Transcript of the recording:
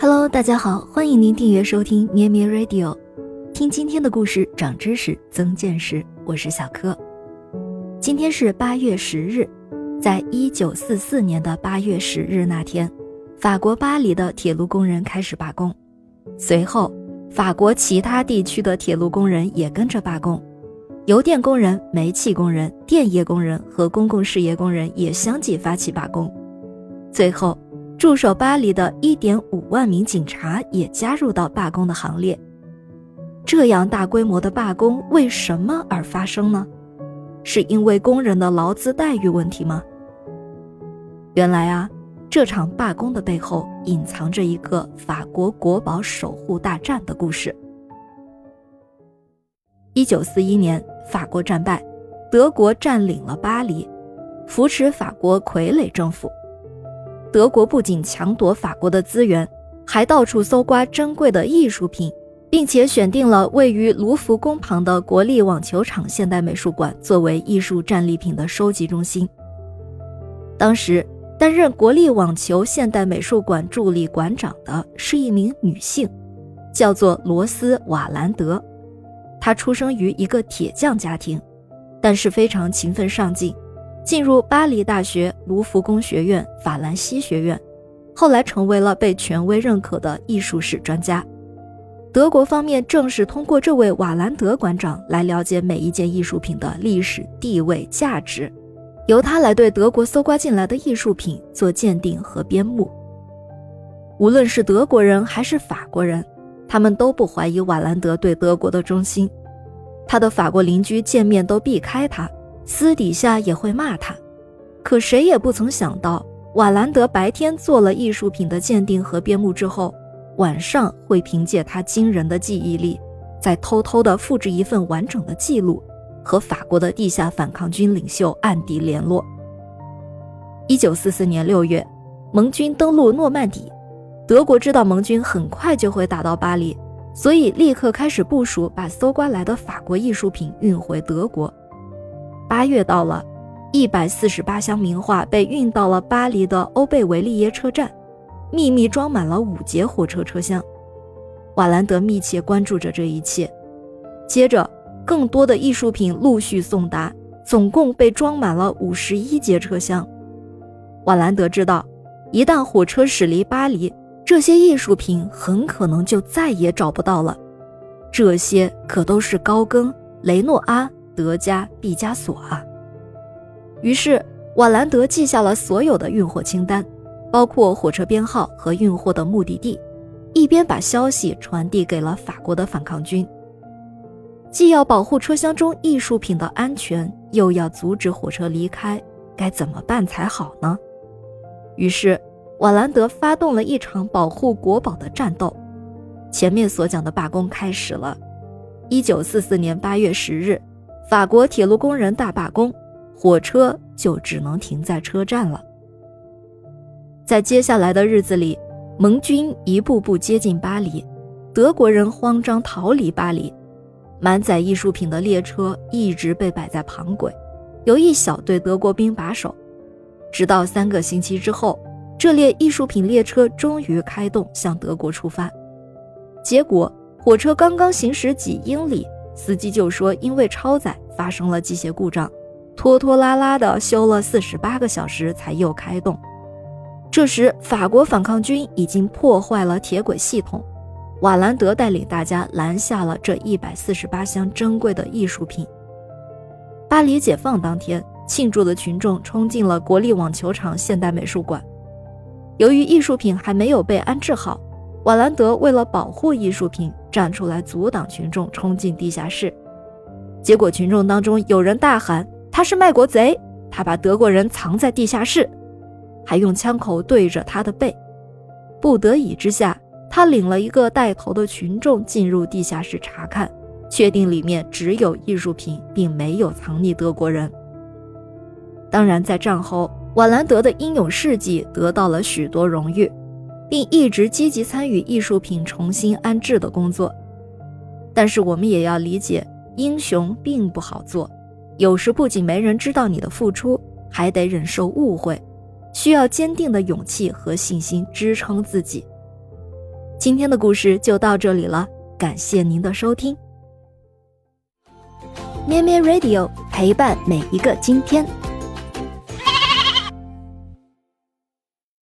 Hello，大家好，欢迎您订阅收听咩咩 Radio，听今天的故事，长知识，增见识。我是小柯。今天是八月十日，在一九四四年的八月十日那天，法国巴黎的铁路工人开始罢工，随后法国其他地区的铁路工人也跟着罢工，邮电工人、煤气工人、电业工人和公共事业工人也相继发起罢工，最后。驻守巴黎的1.5万名警察也加入到罢工的行列。这样大规模的罢工为什么而发生呢？是因为工人的劳资待遇问题吗？原来啊，这场罢工的背后隐藏着一个法国国宝守护大战的故事。1941年，法国战败，德国占领了巴黎，扶持法国傀儡政府。德国不仅抢夺法国的资源，还到处搜刮珍贵的艺术品，并且选定了位于卢浮宫旁的国立网球场现代美术馆作为艺术战利品的收集中心。当时担任国立网球现代美术馆助理馆长的是一名女性，叫做罗斯·瓦兰德。她出生于一个铁匠家庭，但是非常勤奋上进。进入巴黎大学卢浮宫学院法兰西学院，后来成为了被权威认可的艺术史专家。德国方面正是通过这位瓦兰德馆长来了解每一件艺术品的历史地位价值，由他来对德国搜刮进来的艺术品做鉴定和编目。无论是德国人还是法国人，他们都不怀疑瓦兰德对德国的忠心。他的法国邻居见面都避开他。私底下也会骂他，可谁也不曾想到，瓦兰德白天做了艺术品的鉴定和编目之后，晚上会凭借他惊人的记忆力，再偷偷地复制一份完整的记录，和法国的地下反抗军领袖暗地联络。一九四四年六月，盟军登陆诺曼底，德国知道盟军很快就会打到巴黎，所以立刻开始部署，把搜刮来的法国艺术品运回德国。八月到了，一百四十八箱名画被运到了巴黎的欧贝维利耶车站，秘密装满了五节火车车厢。瓦兰德密切关注着这一切。接着，更多的艺术品陆续送达，总共被装满了五十一节车厢。瓦兰德知道，一旦火车驶离巴黎，这些艺术品很可能就再也找不到了。这些可都是高更、雷诺阿。德加、毕加索啊。于是，瓦兰德记下了所有的运货清单，包括火车编号和运货的目的地，一边把消息传递给了法国的反抗军。既要保护车厢中艺术品的安全，又要阻止火车离开，该怎么办才好呢？于是，瓦兰德发动了一场保护国宝的战斗。前面所讲的罢工开始了。一九四四年八月十日。法国铁路工人大罢工，火车就只能停在车站了。在接下来的日子里，盟军一步步接近巴黎，德国人慌张逃离巴黎，满载艺术品的列车一直被摆在旁轨，由一小队德国兵把守，直到三个星期之后，这列艺术品列车终于开动向德国出发。结果，火车刚刚行驶几英里。司机就说，因为超载发生了机械故障，拖拖拉拉的修了四十八个小时才又开动。这时，法国反抗军已经破坏了铁轨系统，瓦兰德带领大家拦下了这一百四十八箱珍贵的艺术品。巴黎解放当天，庆祝的群众冲进了国立网球场现代美术馆。由于艺术品还没有被安置好。瓦兰德为了保护艺术品，站出来阻挡群众冲进地下室。结果群众当中有人大喊：“他是卖国贼，他把德国人藏在地下室。”还用枪口对着他的背。不得已之下，他领了一个带头的群众进入地下室查看，确定里面只有艺术品，并没有藏匿德国人。当然，在战后，瓦兰德的英勇事迹得到了许多荣誉。并一直积极参与艺术品重新安置的工作，但是我们也要理解，英雄并不好做，有时不仅没人知道你的付出，还得忍受误会，需要坚定的勇气和信心支撑自己。今天的故事就到这里了，感谢您的收听。咩咩 Radio 陪伴每一个今天。